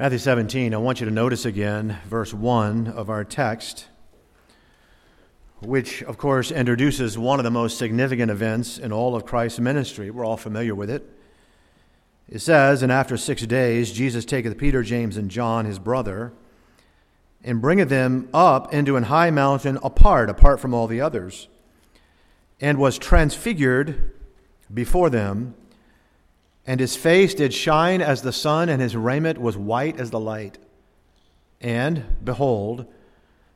Matthew 17, I want you to notice again verse 1 of our text, which, of course, introduces one of the most significant events in all of Christ's ministry. We're all familiar with it. It says, And after six days, Jesus taketh Peter, James, and John, his brother, and bringeth them up into an high mountain apart, apart from all the others, and was transfigured before them and his face did shine as the sun, and his raiment was white as the light. And, behold,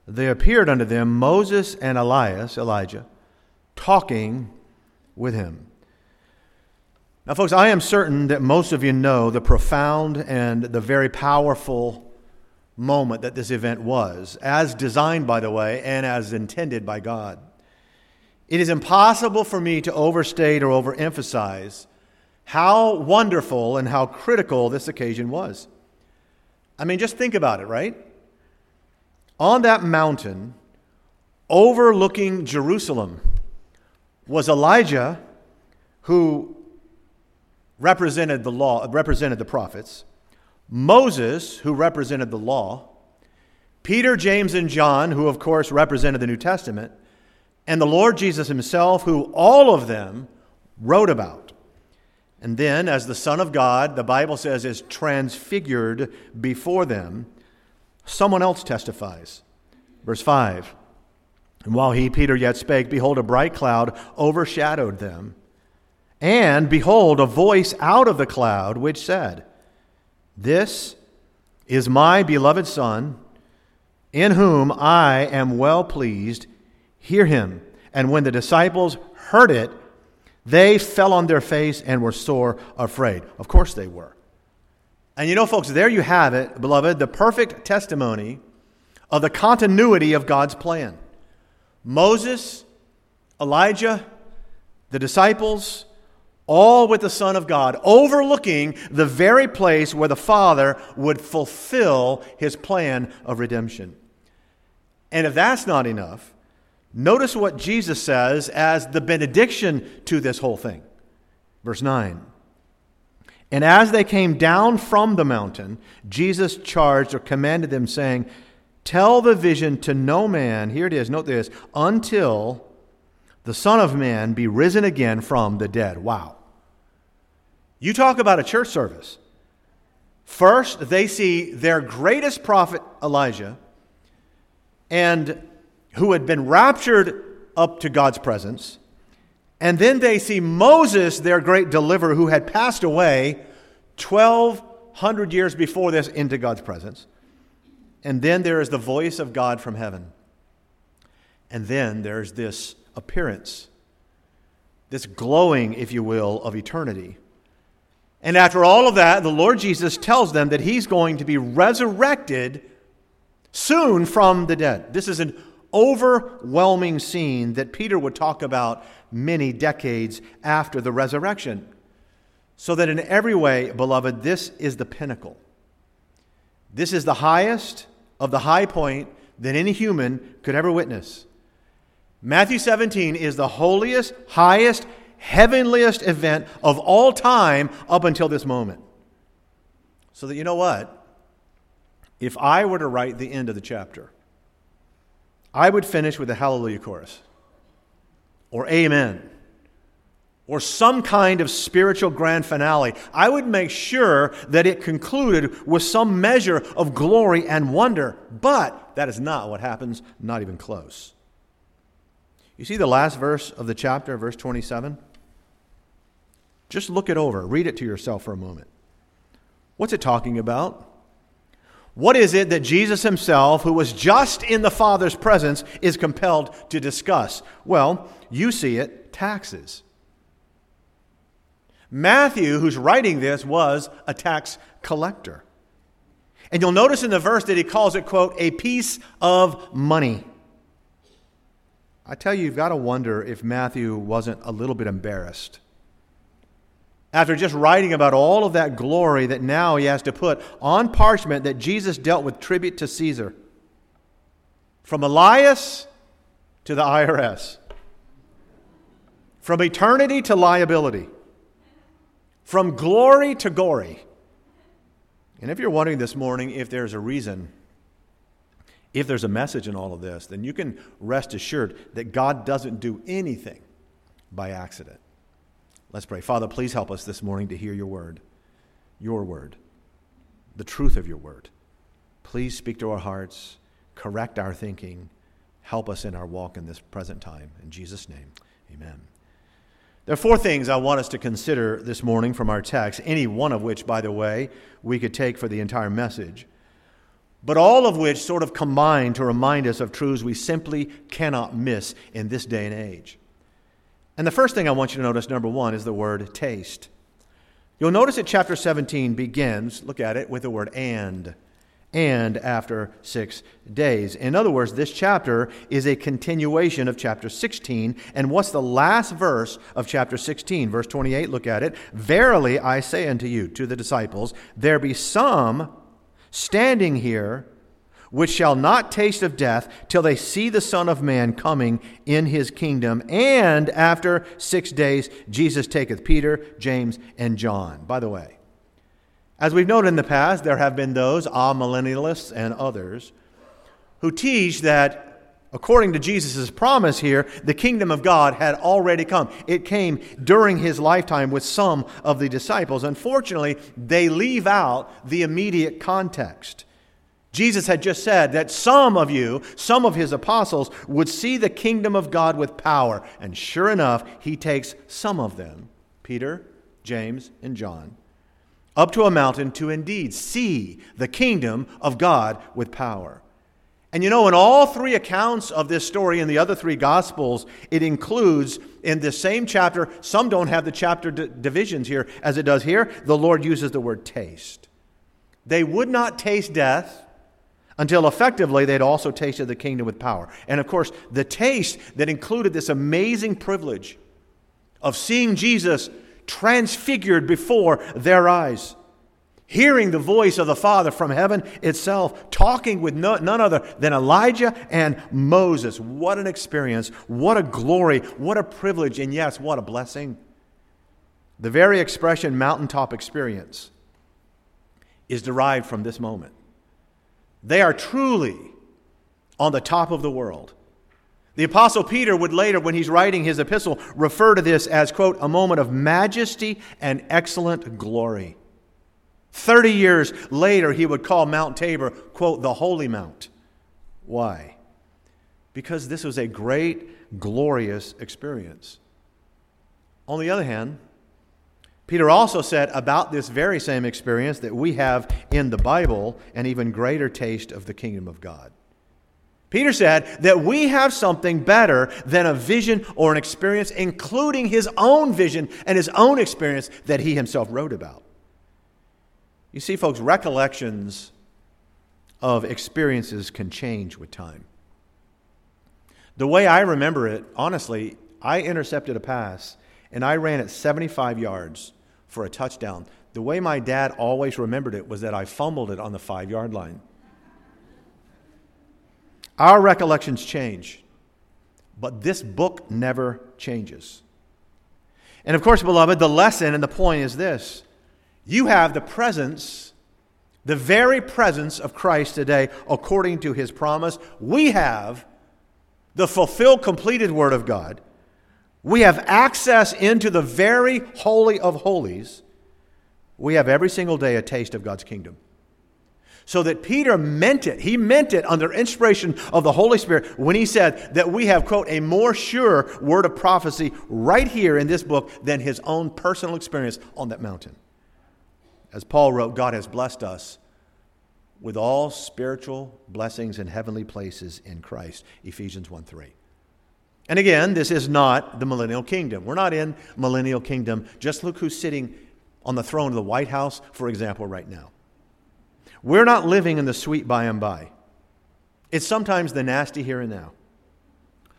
there appeared unto them Moses and Elias, Elijah, talking with him. Now, folks, I am certain that most of you know the profound and the very powerful moment that this event was, as designed, by the way, and as intended by God. It is impossible for me to overstate or overemphasize how wonderful and how critical this occasion was. I mean, just think about it, right? On that mountain, overlooking Jerusalem, was Elijah, who represented the law, represented the prophets, Moses, who represented the law, Peter, James, and John, who of course represented the New Testament, and the Lord Jesus himself, who all of them wrote about. And then, as the Son of God, the Bible says, is transfigured before them, someone else testifies. Verse 5 And while he, Peter, yet spake, behold, a bright cloud overshadowed them. And behold, a voice out of the cloud which said, This is my beloved Son, in whom I am well pleased. Hear him. And when the disciples heard it, they fell on their face and were sore afraid. Of course they were. And you know, folks, there you have it, beloved, the perfect testimony of the continuity of God's plan. Moses, Elijah, the disciples, all with the Son of God, overlooking the very place where the Father would fulfill his plan of redemption. And if that's not enough, Notice what Jesus says as the benediction to this whole thing. Verse 9. And as they came down from the mountain, Jesus charged or commanded them, saying, Tell the vision to no man, here it is, note this, until the Son of Man be risen again from the dead. Wow. You talk about a church service. First, they see their greatest prophet, Elijah, and who had been raptured up to God's presence. And then they see Moses, their great deliverer, who had passed away 1,200 years before this into God's presence. And then there is the voice of God from heaven. And then there's this appearance, this glowing, if you will, of eternity. And after all of that, the Lord Jesus tells them that he's going to be resurrected soon from the dead. This is an overwhelming scene that Peter would talk about many decades after the resurrection. So that in every way, beloved, this is the pinnacle. This is the highest of the high point that any human could ever witness. Matthew 17 is the holiest, highest, heavenliest event of all time up until this moment. So that you know what? If I were to write the end of the chapter, I would finish with a hallelujah chorus or amen or some kind of spiritual grand finale. I would make sure that it concluded with some measure of glory and wonder, but that is not what happens, not even close. You see the last verse of the chapter, verse 27? Just look it over, read it to yourself for a moment. What's it talking about? What is it that Jesus himself, who was just in the Father's presence, is compelled to discuss? Well, you see it taxes. Matthew, who's writing this, was a tax collector. And you'll notice in the verse that he calls it, quote, a piece of money. I tell you, you've got to wonder if Matthew wasn't a little bit embarrassed after just writing about all of that glory that now he has to put on parchment that Jesus dealt with tribute to Caesar. From Elias to the IRS. From eternity to liability. From glory to gory. And if you're wondering this morning if there's a reason, if there's a message in all of this, then you can rest assured that God doesn't do anything by accident. Let's pray. Father, please help us this morning to hear your word, your word, the truth of your word. Please speak to our hearts, correct our thinking, help us in our walk in this present time. In Jesus' name, amen. There are four things I want us to consider this morning from our text, any one of which, by the way, we could take for the entire message, but all of which sort of combine to remind us of truths we simply cannot miss in this day and age. And the first thing I want you to notice, number one, is the word taste. You'll notice that chapter 17 begins, look at it, with the word and and after six days. In other words, this chapter is a continuation of chapter 16. And what's the last verse of chapter 16? Verse 28, look at it. Verily I say unto you, to the disciples, there be some standing here which shall not taste of death till they see the Son of Man coming in his kingdom. And after six days, Jesus taketh Peter, James, and John. By the way, as we've noted in the past, there have been those, amillennialists and others, who teach that, according to Jesus' promise here, the kingdom of God had already come. It came during his lifetime with some of the disciples. Unfortunately, they leave out the immediate context. Jesus had just said that some of you, some of his apostles, would see the kingdom of God with power. And sure enough, he takes some of them Peter, James, and John up to a mountain to indeed see the kingdom of God with power. And you know, in all three accounts of this story in the other three gospels, it includes in the same chapter, some don't have the chapter d- divisions here as it does here, the Lord uses the word taste. They would not taste death until effectively they'd also tasted the kingdom with power. And of course, the taste that included this amazing privilege of seeing Jesus transfigured before their eyes. Hearing the voice of the Father from heaven itself, talking with no, none other than Elijah and Moses. What an experience! What a glory! What a privilege! And yes, what a blessing. The very expression mountaintop experience is derived from this moment. They are truly on the top of the world. The Apostle Peter would later, when he's writing his epistle, refer to this as, quote, a moment of majesty and excellent glory. Thirty years later, he would call Mount Tabor, quote, the Holy Mount. Why? Because this was a great, glorious experience. On the other hand, Peter also said about this very same experience that we have in the Bible an even greater taste of the kingdom of God. Peter said that we have something better than a vision or an experience, including his own vision and his own experience that he himself wrote about. You see, folks, recollections of experiences can change with time. The way I remember it, honestly, I intercepted a pass and I ran it 75 yards for a touchdown. The way my dad always remembered it was that I fumbled it on the five yard line. Our recollections change, but this book never changes. And of course, beloved, the lesson and the point is this you have the presence, the very presence of Christ today, according to his promise. We have the fulfilled, completed Word of God. We have access into the very holy of holies. We have every single day a taste of God's kingdom. So that Peter meant it. He meant it under inspiration of the Holy Spirit when he said that we have, quote, a more sure word of prophecy right here in this book than his own personal experience on that mountain. As Paul wrote, God has blessed us with all spiritual blessings in heavenly places in Christ. Ephesians 1 3. And again, this is not the millennial kingdom. We're not in millennial kingdom. Just look who's sitting on the throne of the White House, for example, right now. We're not living in the sweet by and by. It's sometimes the nasty here and now.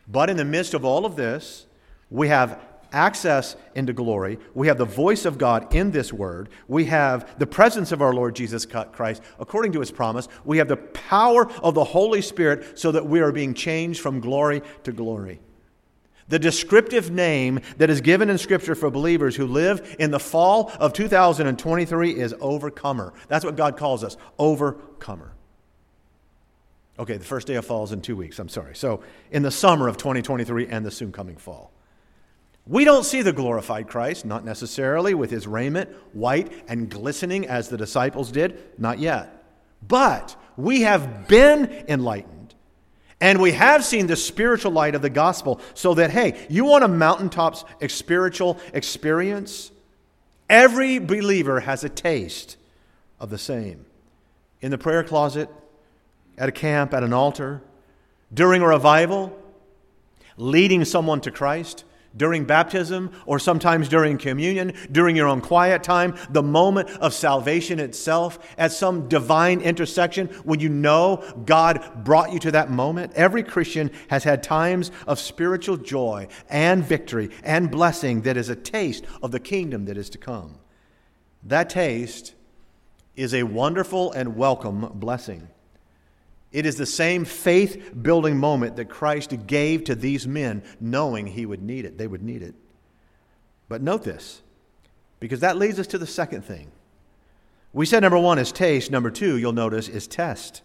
But in the midst of all of this, we have access into glory. We have the voice of God in this word. We have the presence of our Lord Jesus Christ according to his promise. We have the power of the Holy Spirit so that we are being changed from glory to glory. The descriptive name that is given in Scripture for believers who live in the fall of 2023 is overcomer. That's what God calls us overcomer. Okay, the first day of fall is in two weeks. I'm sorry. So, in the summer of 2023 and the soon coming fall. We don't see the glorified Christ, not necessarily with his raiment white and glistening as the disciples did, not yet. But we have been enlightened and we have seen the spiritual light of the gospel so that, hey, you want a mountaintops spiritual experience? Every believer has a taste of the same. In the prayer closet, at a camp, at an altar, during a revival, leading someone to Christ, during baptism or sometimes during communion, during your own quiet time, the moment of salvation itself, at some divine intersection when you know God brought you to that moment. Every Christian has had times of spiritual joy and victory and blessing that is a taste of the kingdom that is to come. That taste is a wonderful and welcome blessing. It is the same faith building moment that Christ gave to these men, knowing he would need it. They would need it. But note this, because that leads us to the second thing. We said number one is taste, number two, you'll notice, is test.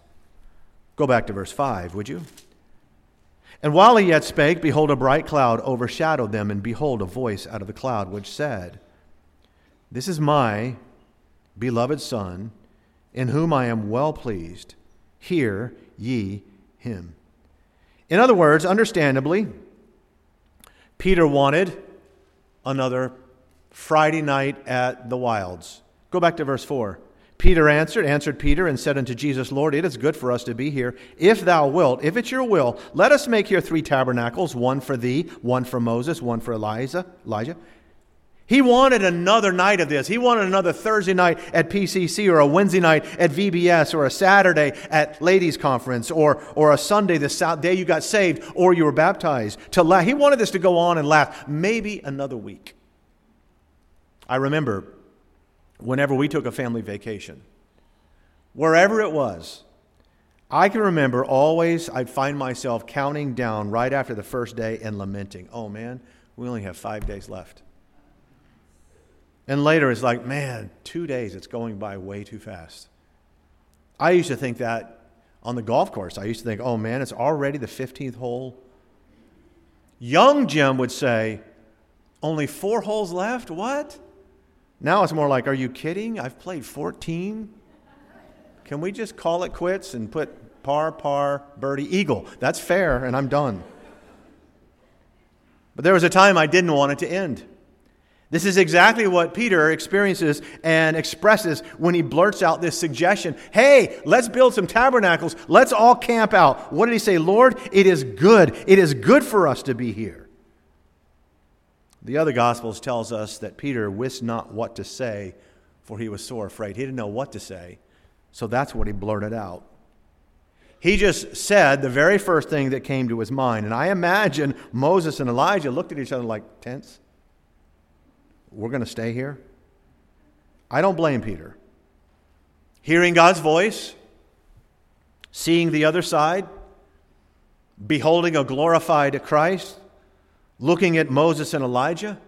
Go back to verse 5, would you? And while he yet spake, behold, a bright cloud overshadowed them, and behold, a voice out of the cloud which said, This is my beloved Son, in whom I am well pleased. Hear ye him. In other words, understandably, Peter wanted another Friday night at the wilds. Go back to verse 4. Peter answered, answered Peter, and said unto Jesus, Lord, it is good for us to be here. If thou wilt, if it's your will, let us make here three tabernacles one for thee, one for Moses, one for Elijah. Elijah. He wanted another night of this. He wanted another Thursday night at PCC or a Wednesday night at VBS or a Saturday at ladies' conference or, or a Sunday the day you got saved or you were baptized. To la- he wanted this to go on and last maybe another week. I remember whenever we took a family vacation, wherever it was, I can remember always I'd find myself counting down right after the first day and lamenting, oh man, we only have five days left. And later it's like, man, two days, it's going by way too fast. I used to think that on the golf course. I used to think, oh man, it's already the 15th hole. Young Jim would say, only four holes left? What? Now it's more like, are you kidding? I've played 14. Can we just call it quits and put par, par, birdie, eagle? That's fair, and I'm done. But there was a time I didn't want it to end. This is exactly what Peter experiences and expresses when he blurts out this suggestion Hey, let's build some tabernacles. Let's all camp out. What did he say? Lord, it is good. It is good for us to be here. The other Gospels tells us that Peter wist not what to say, for he was sore afraid. He didn't know what to say, so that's what he blurted out. He just said the very first thing that came to his mind. And I imagine Moses and Elijah looked at each other like, tents? We're going to stay here? I don't blame Peter. Hearing God's voice, seeing the other side, beholding a glorified Christ, looking at Moses and Elijah.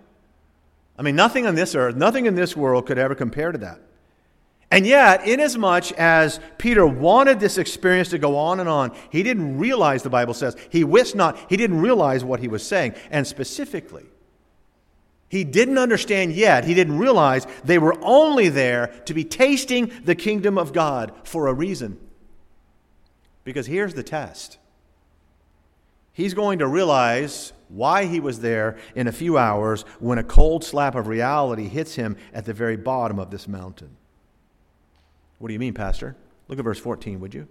I mean, nothing on this earth, nothing in this world could ever compare to that. And yet, inasmuch as Peter wanted this experience to go on and on, he didn't realize, the Bible says, he wist not, he didn't realize what he was saying. And specifically, he didn't understand yet, he didn't realize they were only there to be tasting the kingdom of God for a reason. Because here's the test he's going to realize why he was there in a few hours when a cold slap of reality hits him at the very bottom of this mountain. What do you mean, Pastor? Look at verse 14, would you?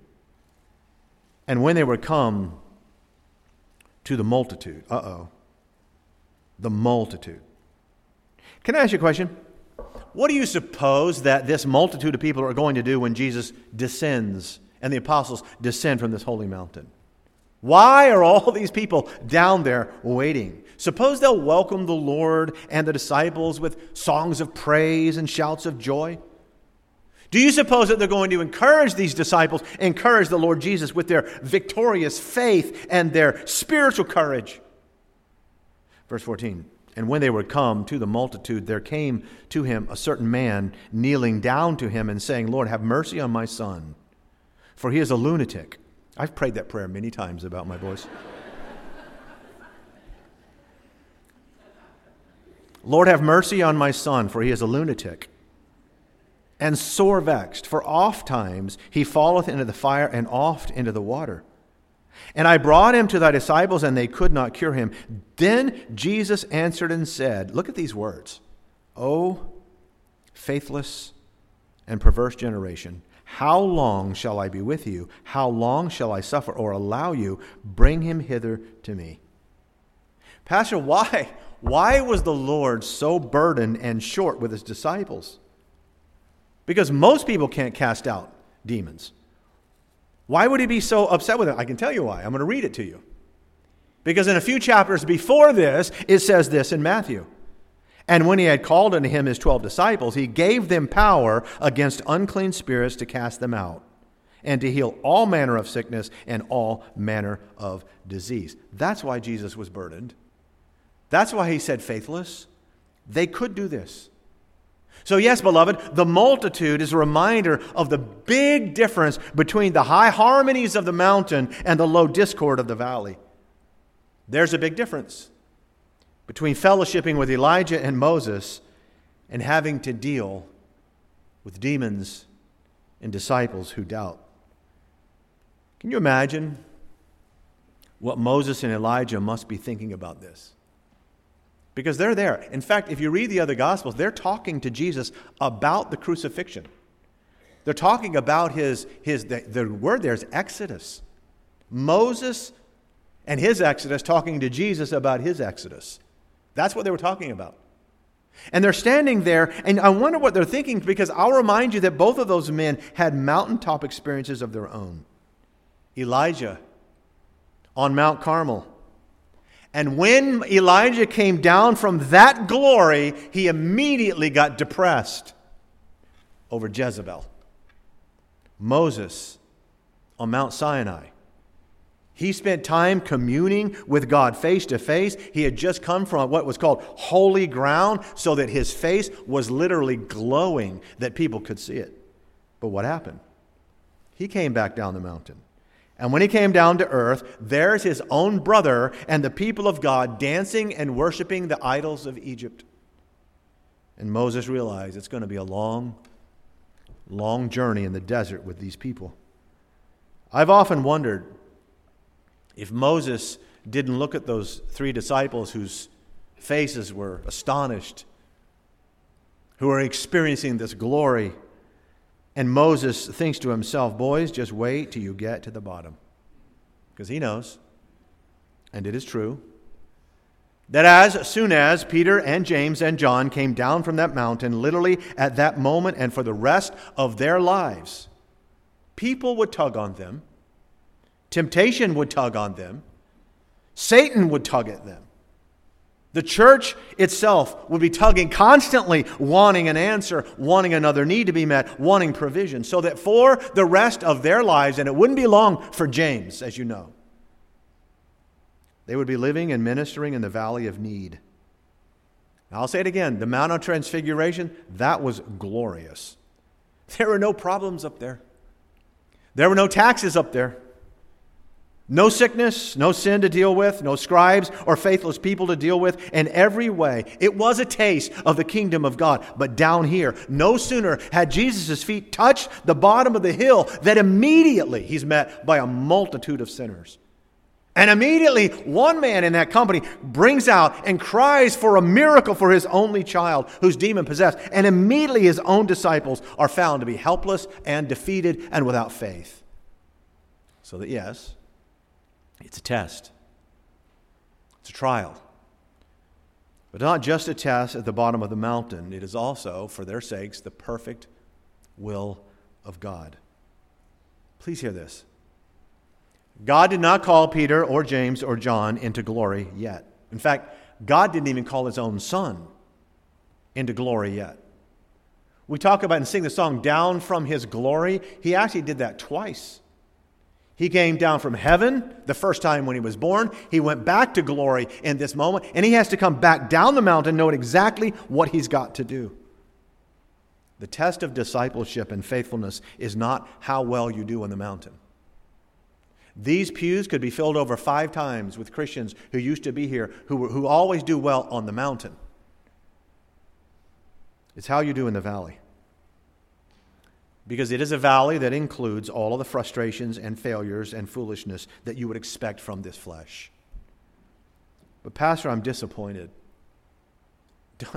And when they were come to the multitude, uh oh, the multitude. Can I ask you a question? What do you suppose that this multitude of people are going to do when Jesus descends and the apostles descend from this holy mountain? Why are all these people down there waiting? Suppose they'll welcome the Lord and the disciples with songs of praise and shouts of joy? Do you suppose that they're going to encourage these disciples, encourage the Lord Jesus with their victorious faith and their spiritual courage? Verse 14. And when they were come to the multitude, there came to him a certain man kneeling down to him and saying, Lord, have mercy on my son, for he is a lunatic. I've prayed that prayer many times about my boys. Lord, have mercy on my son, for he is a lunatic and sore vexed, for oft times he falleth into the fire and oft into the water. And I brought him to thy disciples, and they could not cure him. Then Jesus answered and said, Look at these words. O faithless and perverse generation, how long shall I be with you? How long shall I suffer or allow you? Bring him hither to me. Pastor, why? Why was the Lord so burdened and short with his disciples? Because most people can't cast out demons. Why would he be so upset with it? I can tell you why. I'm going to read it to you. Because in a few chapters before this, it says this in Matthew. And when he had called unto him his twelve disciples, he gave them power against unclean spirits to cast them out, and to heal all manner of sickness and all manner of disease. That's why Jesus was burdened. That's why he said faithless. They could do this. So, yes, beloved, the multitude is a reminder of the big difference between the high harmonies of the mountain and the low discord of the valley. There's a big difference between fellowshipping with Elijah and Moses and having to deal with demons and disciples who doubt. Can you imagine what Moses and Elijah must be thinking about this? Because they're there. In fact, if you read the other Gospels, they're talking to Jesus about the crucifixion. They're talking about his, his the, the word there is Exodus. Moses and his Exodus talking to Jesus about his Exodus. That's what they were talking about. And they're standing there, and I wonder what they're thinking because I'll remind you that both of those men had mountaintop experiences of their own. Elijah on Mount Carmel and when Elijah came down from that glory, he immediately got depressed over Jezebel. Moses on Mount Sinai. He spent time communing with God face to face. He had just come from what was called holy ground, so that his face was literally glowing that people could see it. But what happened? He came back down the mountain. And when he came down to earth, there's his own brother and the people of God dancing and worshiping the idols of Egypt. And Moses realized it's going to be a long, long journey in the desert with these people. I've often wondered if Moses didn't look at those three disciples whose faces were astonished, who are experiencing this glory and Moses thinks to himself, Boys, just wait till you get to the bottom. Because he knows, and it is true, that as soon as Peter and James and John came down from that mountain, literally at that moment and for the rest of their lives, people would tug on them, temptation would tug on them, Satan would tug at them. The church itself would be tugging constantly, wanting an answer, wanting another need to be met, wanting provision, so that for the rest of their lives, and it wouldn't be long for James, as you know, they would be living and ministering in the valley of need. Now, I'll say it again the Mount of Transfiguration, that was glorious. There were no problems up there, there were no taxes up there. No sickness, no sin to deal with, no scribes or faithless people to deal with. In every way, it was a taste of the kingdom of God. But down here, no sooner had Jesus' feet touched the bottom of the hill that immediately he's met by a multitude of sinners. And immediately, one man in that company brings out and cries for a miracle for his only child who's demon possessed. And immediately, his own disciples are found to be helpless and defeated and without faith. So that, yes, it's a test, it's a trial. But not just a test at the bottom of the mountain, it is also, for their sakes, the perfect will of God. Please hear this. God did not call Peter or James or John into glory yet. In fact, God didn't even call his own son into glory yet. We talk about and sing the song Down from His Glory. He actually did that twice. He came down from heaven the first time when he was born. He went back to glory in this moment, and he has to come back down the mountain knowing exactly what he's got to do. The test of discipleship and faithfulness is not how well you do on the mountain. These pews could be filled over five times with Christians who used to be here, who, who always do well on the mountain. It's how you do in the valley because it is a valley that includes all of the frustrations and failures and foolishness that you would expect from this flesh. But, Pastor, I'm disappointed.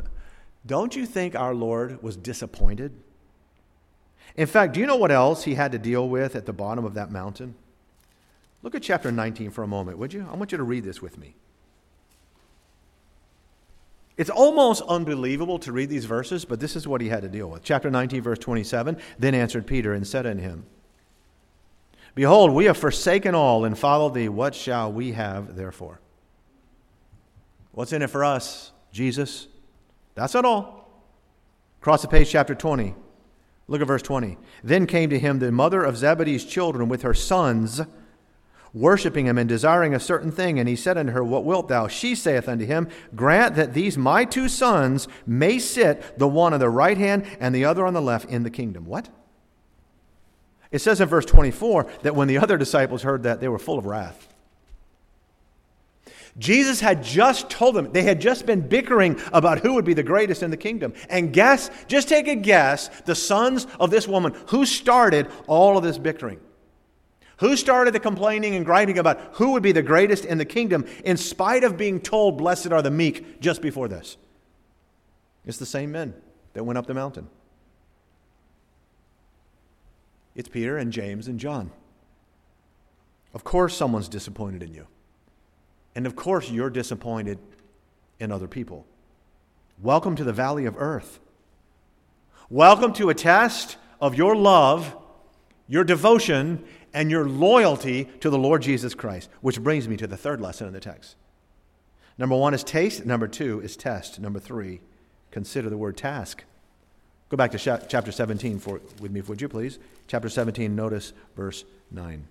Don't you think our Lord was disappointed? In fact, do you know what else he had to deal with at the bottom of that mountain? Look at chapter 19 for a moment, would you? I want you to read this with me. It's almost unbelievable to read these verses, but this is what he had to deal with. Chapter 19, verse 27 Then answered Peter and said unto him, Behold, we have forsaken all and followed thee. What shall we have therefore? What's in it for us? Jesus. That's not all. Cross the page, chapter 20. Look at verse 20. Then came to him the mother of Zebedee's children with her sons worshiping him and desiring a certain thing. And he said unto her, What wilt thou? She saith unto him, Grant that these my two sons may sit, the one on the right hand and the other on the left, in the kingdom. What? It says in verse 24 that when the other disciples heard that, they were full of wrath. Jesus had just told them, they had just been bickering about who would be the greatest in the kingdom. And guess, just take a guess, the sons of this woman, who started all of this bickering? Who started the complaining and griping about who would be the greatest in the kingdom in spite of being told, Blessed are the meek, just before this? It's the same men that went up the mountain. It's Peter and James and John. Of course, someone's disappointed in you. And of course, you're disappointed in other people. Welcome to the valley of earth. Welcome to a test of your love, your devotion, and your loyalty to the Lord Jesus Christ. Which brings me to the third lesson in the text. Number one is taste, number two is test, number three, consider the word task. Go back to chapter 17 for, with me, would you please? Chapter 17, notice verse 9.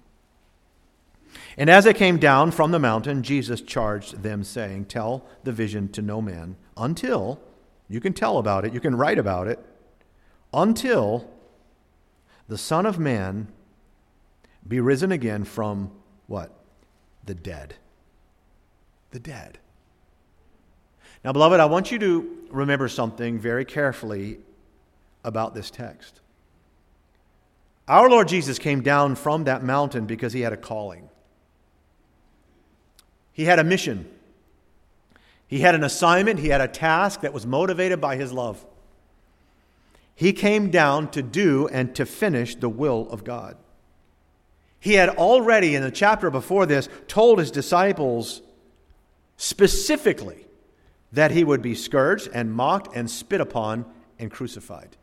And as they came down from the mountain, Jesus charged them, saying, Tell the vision to no man until, you can tell about it, you can write about it, until the Son of Man be risen again from what? The dead. The dead. Now, beloved, I want you to remember something very carefully about this text. Our Lord Jesus came down from that mountain because he had a calling. He had a mission. He had an assignment. He had a task that was motivated by his love. He came down to do and to finish the will of God. He had already, in the chapter before this, told his disciples specifically that he would be scourged and mocked and spit upon and crucified.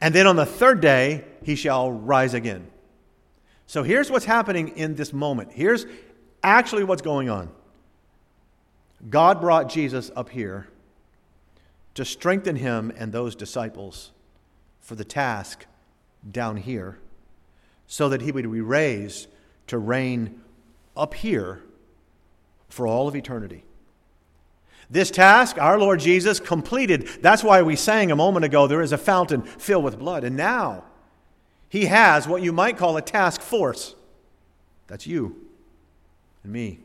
And then on the third day, he shall rise again. So here's what's happening in this moment. Here's actually what's going on. God brought Jesus up here to strengthen him and those disciples for the task down here so that he would be raised to reign up here for all of eternity. This task, our Lord Jesus completed. That's why we sang a moment ago there is a fountain filled with blood. And now he has what you might call a task force. That's you and me.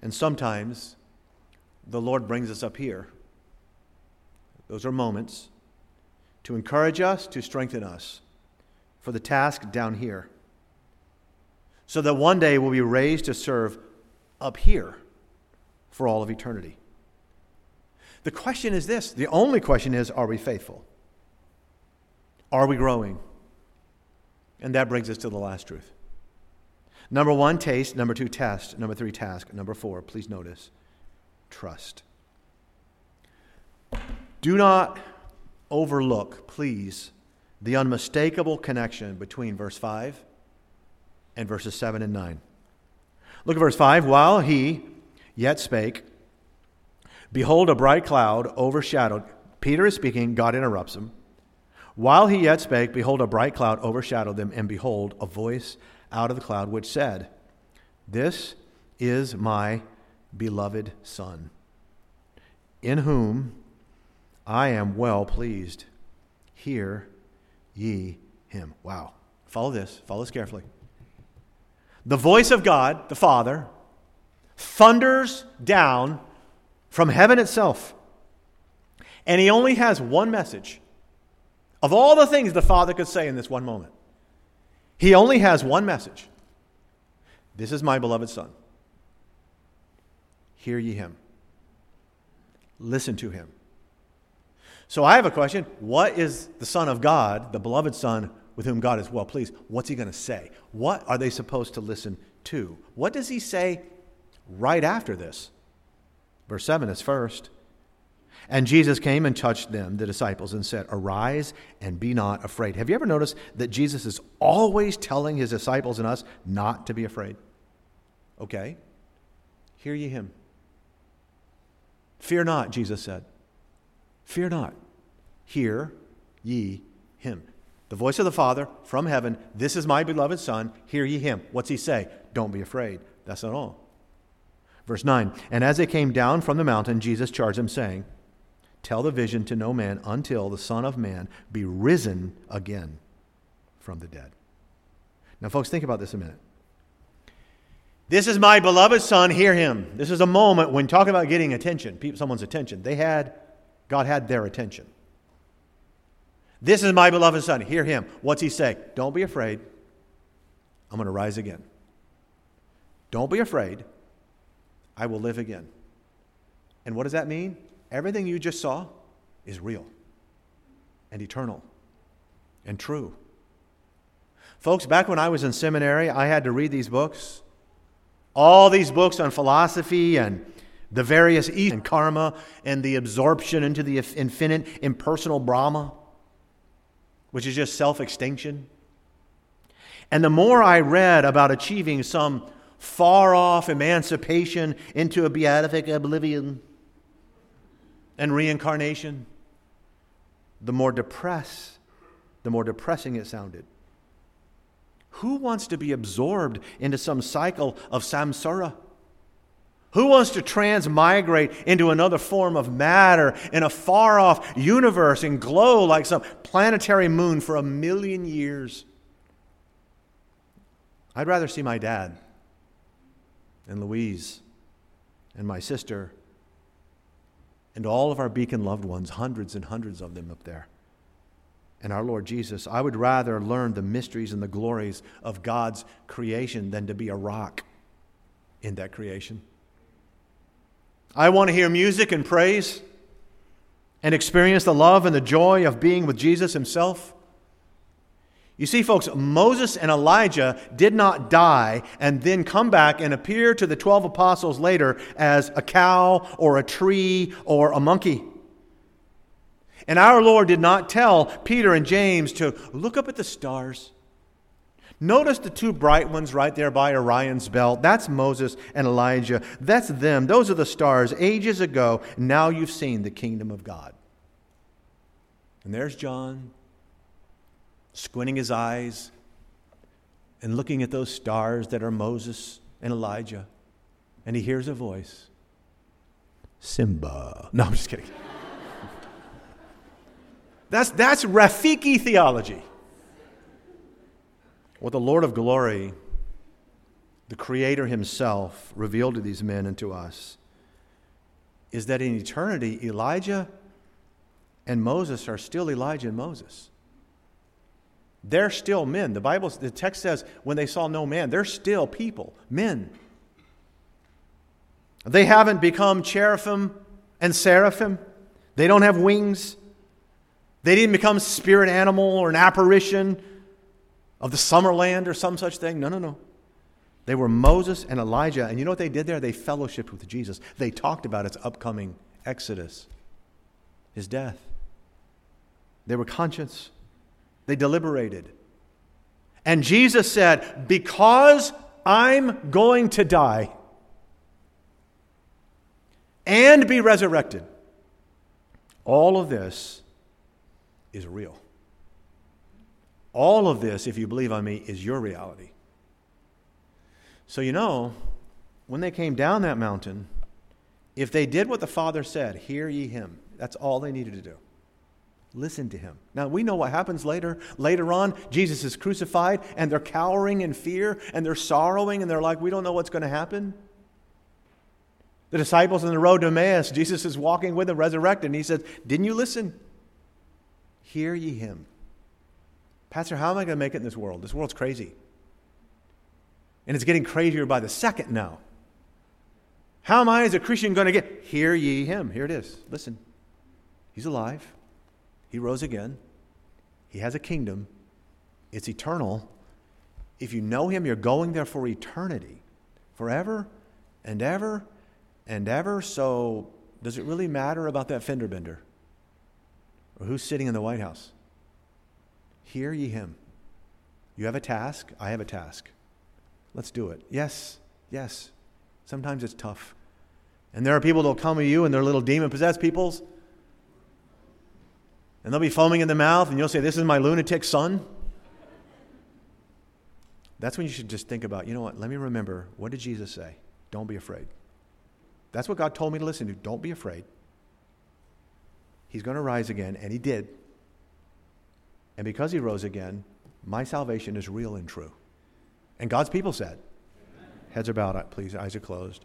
And sometimes the Lord brings us up here. Those are moments to encourage us, to strengthen us for the task down here. So that one day we'll be raised to serve up here for all of eternity. The question is this the only question is are we faithful? Are we growing? And that brings us to the last truth. Number one, taste. Number two, test. Number three, task. Number four, please notice, trust. Do not overlook, please, the unmistakable connection between verse 5 and verses 7 and 9. Look at verse 5. While he yet spake, behold, a bright cloud overshadowed. Peter is speaking, God interrupts him. While he yet spake, behold, a bright cloud overshadowed them, and behold, a voice out of the cloud which said, This is my beloved Son, in whom I am well pleased. Hear ye him. Wow. Follow this, follow this carefully. The voice of God, the Father, thunders down from heaven itself. And he only has one message. Of all the things the Father could say in this one moment, he only has one message This is my beloved Son. Hear ye him. Listen to him. So I have a question. What is the Son of God, the beloved Son, with whom God is well pleased? What's he going to say? What are they supposed to listen to? What does he say right after this? Verse 7 is first. And Jesus came and touched them, the disciples, and said, Arise and be not afraid. Have you ever noticed that Jesus is always telling his disciples and us not to be afraid? Okay. Hear ye him. Fear not, Jesus said. Fear not. Hear ye him. The voice of the Father from heaven, this is my beloved Son, hear ye him. What's he say? Don't be afraid. That's not all. Verse 9 And as they came down from the mountain, Jesus charged them, saying, Tell the vision to no man until the Son of Man be risen again from the dead. Now, folks, think about this a minute. This is my beloved Son, hear him. This is a moment when talking about getting attention, someone's attention. They had, God had their attention. This is my beloved Son, hear him. What's he say? Don't be afraid. I'm going to rise again. Don't be afraid. I will live again. And what does that mean? Everything you just saw is real and eternal and true. Folks, back when I was in seminary, I had to read these books. All these books on philosophy and the various East and karma and the absorption into the infinite impersonal Brahma, which is just self extinction. And the more I read about achieving some far off emancipation into a beatific oblivion and reincarnation, the more depressed, the more depressing it sounded. Who wants to be absorbed into some cycle of samsara? Who wants to transmigrate into another form of matter in a far off universe and glow like some planetary moon for a million years? I'd rather see my dad and Louise and my sister and all of our beacon loved ones, hundreds and hundreds of them up there. And our Lord Jesus, I would rather learn the mysteries and the glories of God's creation than to be a rock in that creation. I want to hear music and praise and experience the love and the joy of being with Jesus Himself. You see, folks, Moses and Elijah did not die and then come back and appear to the 12 apostles later as a cow or a tree or a monkey. And our Lord did not tell Peter and James to look up at the stars. Notice the two bright ones right there by Orion's belt. That's Moses and Elijah. That's them. Those are the stars ages ago. Now you've seen the kingdom of God. And there's John squinting his eyes and looking at those stars that are Moses and Elijah. And he hears a voice Simba. No, I'm just kidding. that's, that's Rafiki theology. What the Lord of glory, the Creator Himself, revealed to these men and to us is that in eternity, Elijah and Moses are still Elijah and Moses. They're still men. The Bible, the text says, when they saw no man, they're still people, men. They haven't become cherubim and seraphim. They don't have wings. They didn't become spirit animal or an apparition of the summer land or some such thing. No, no, no. They were Moses and Elijah. And you know what they did there? They fellowshiped with Jesus. They talked about its upcoming exodus, his death. They were conscious. They deliberated. And Jesus said, Because I'm going to die and be resurrected, all of this is real. All of this, if you believe on me, is your reality. So, you know, when they came down that mountain, if they did what the Father said, hear ye him, that's all they needed to do. Listen to him. Now, we know what happens later. Later on, Jesus is crucified, and they're cowering in fear, and they're sorrowing, and they're like, we don't know what's going to happen. The disciples on the road to Emmaus, Jesus is walking with them, resurrected, and he says, Didn't you listen? Hear ye him. Pastor, how am I going to make it in this world? This world's crazy. And it's getting crazier by the second now. How am I, as a Christian, going to get? Hear ye him. Here it is. Listen. He's alive. He rose again. He has a kingdom. It's eternal. If you know him, you're going there for eternity, forever and ever and ever. So, does it really matter about that fender bender? Or who's sitting in the White House? Hear ye him. You have a task, I have a task. Let's do it. Yes, yes. Sometimes it's tough. And there are people that'll come to you and they're little demon possessed peoples. And they'll be foaming in the mouth, and you'll say, This is my lunatic son. That's when you should just think about, you know what, let me remember, what did Jesus say? Don't be afraid. That's what God told me to listen to. Don't be afraid. He's going to rise again, and he did. And because he rose again, my salvation is real and true. And God's people said, Amen. Heads are bowed, uh, please, eyes are closed.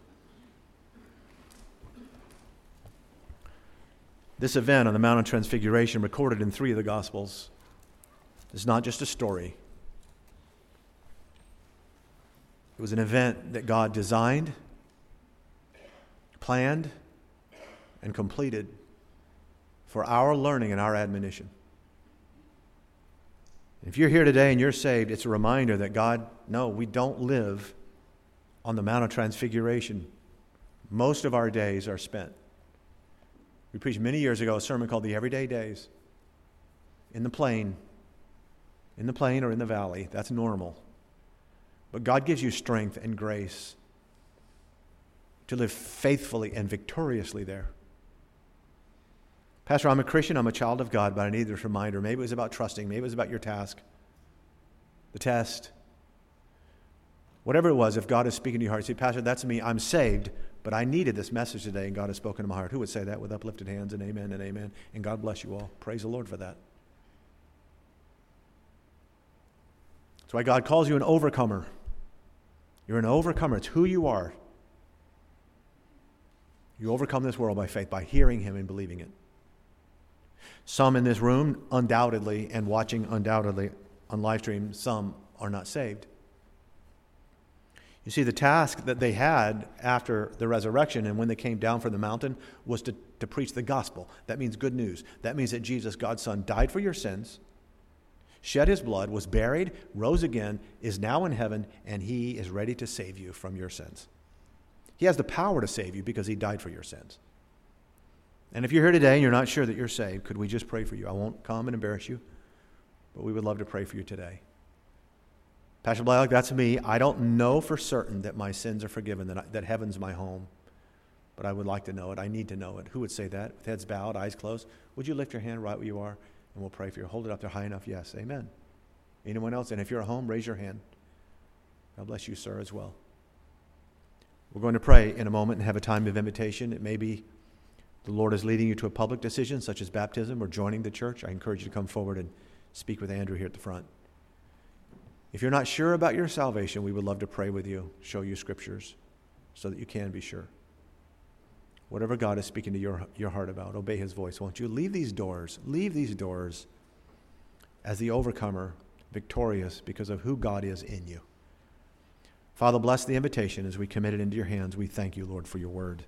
This event on the Mount of Transfiguration, recorded in three of the Gospels, is not just a story. It was an event that God designed planned and completed for our learning and our admonition. If you're here today and you're saved, it's a reminder that God, no, we don't live on the Mount of Transfiguration. Most of our days are spent. We preached many years ago a sermon called The Everyday Days. In the plain, in the plain or in the valley, that's normal. But God gives you strength and grace to live faithfully and victoriously there. Pastor, I'm a Christian, I'm a child of God, but I need this reminder. Maybe it was about trusting, maybe it was about your task, the test. Whatever it was, if God is speaking to your heart, say, Pastor, that's me, I'm saved, but I needed this message today, and God has spoken to my heart. Who would say that with uplifted hands and amen and amen? And God bless you all. Praise the Lord for that. That's why God calls you an overcomer. You're an overcomer. It's who you are. You overcome this world by faith, by hearing Him and believing it. Some in this room, undoubtedly, and watching undoubtedly on live stream, some are not saved. You see, the task that they had after the resurrection and when they came down from the mountain was to, to preach the gospel. That means good news. That means that Jesus, God's Son, died for your sins, shed his blood, was buried, rose again, is now in heaven, and he is ready to save you from your sins. He has the power to save you because He died for your sins. And if you're here today and you're not sure that you're saved, could we just pray for you? I won't come and embarrass you, but we would love to pray for you today. Pastor Blalock, that's me. I don't know for certain that my sins are forgiven, that, I, that heaven's my home, but I would like to know it. I need to know it. Who would say that? With heads bowed, eyes closed. Would you lift your hand right where you are, and we'll pray for you? Hold it up there high enough. Yes. Amen. Anyone else? And if you're at home, raise your hand. God bless you, sir, as well. We're going to pray in a moment and have a time of invitation. It may be the Lord is leading you to a public decision, such as baptism or joining the church. I encourage you to come forward and speak with Andrew here at the front. If you're not sure about your salvation, we would love to pray with you, show you scriptures so that you can be sure. Whatever God is speaking to your, your heart about, obey his voice, won't you? Leave these doors, leave these doors as the overcomer, victorious because of who God is in you. Father, bless the invitation as we commit it into your hands. We thank you, Lord, for your word.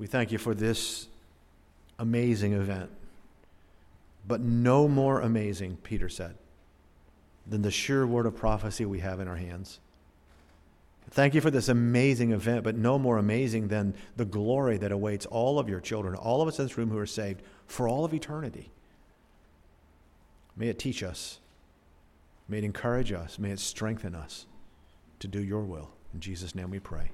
We thank you for this amazing event. But no more amazing, Peter said, than the sure word of prophecy we have in our hands. Thank you for this amazing event, but no more amazing than the glory that awaits all of your children, all of us in this room who are saved, for all of eternity. May it teach us, may it encourage us, may it strengthen us to do your will. In Jesus' name we pray.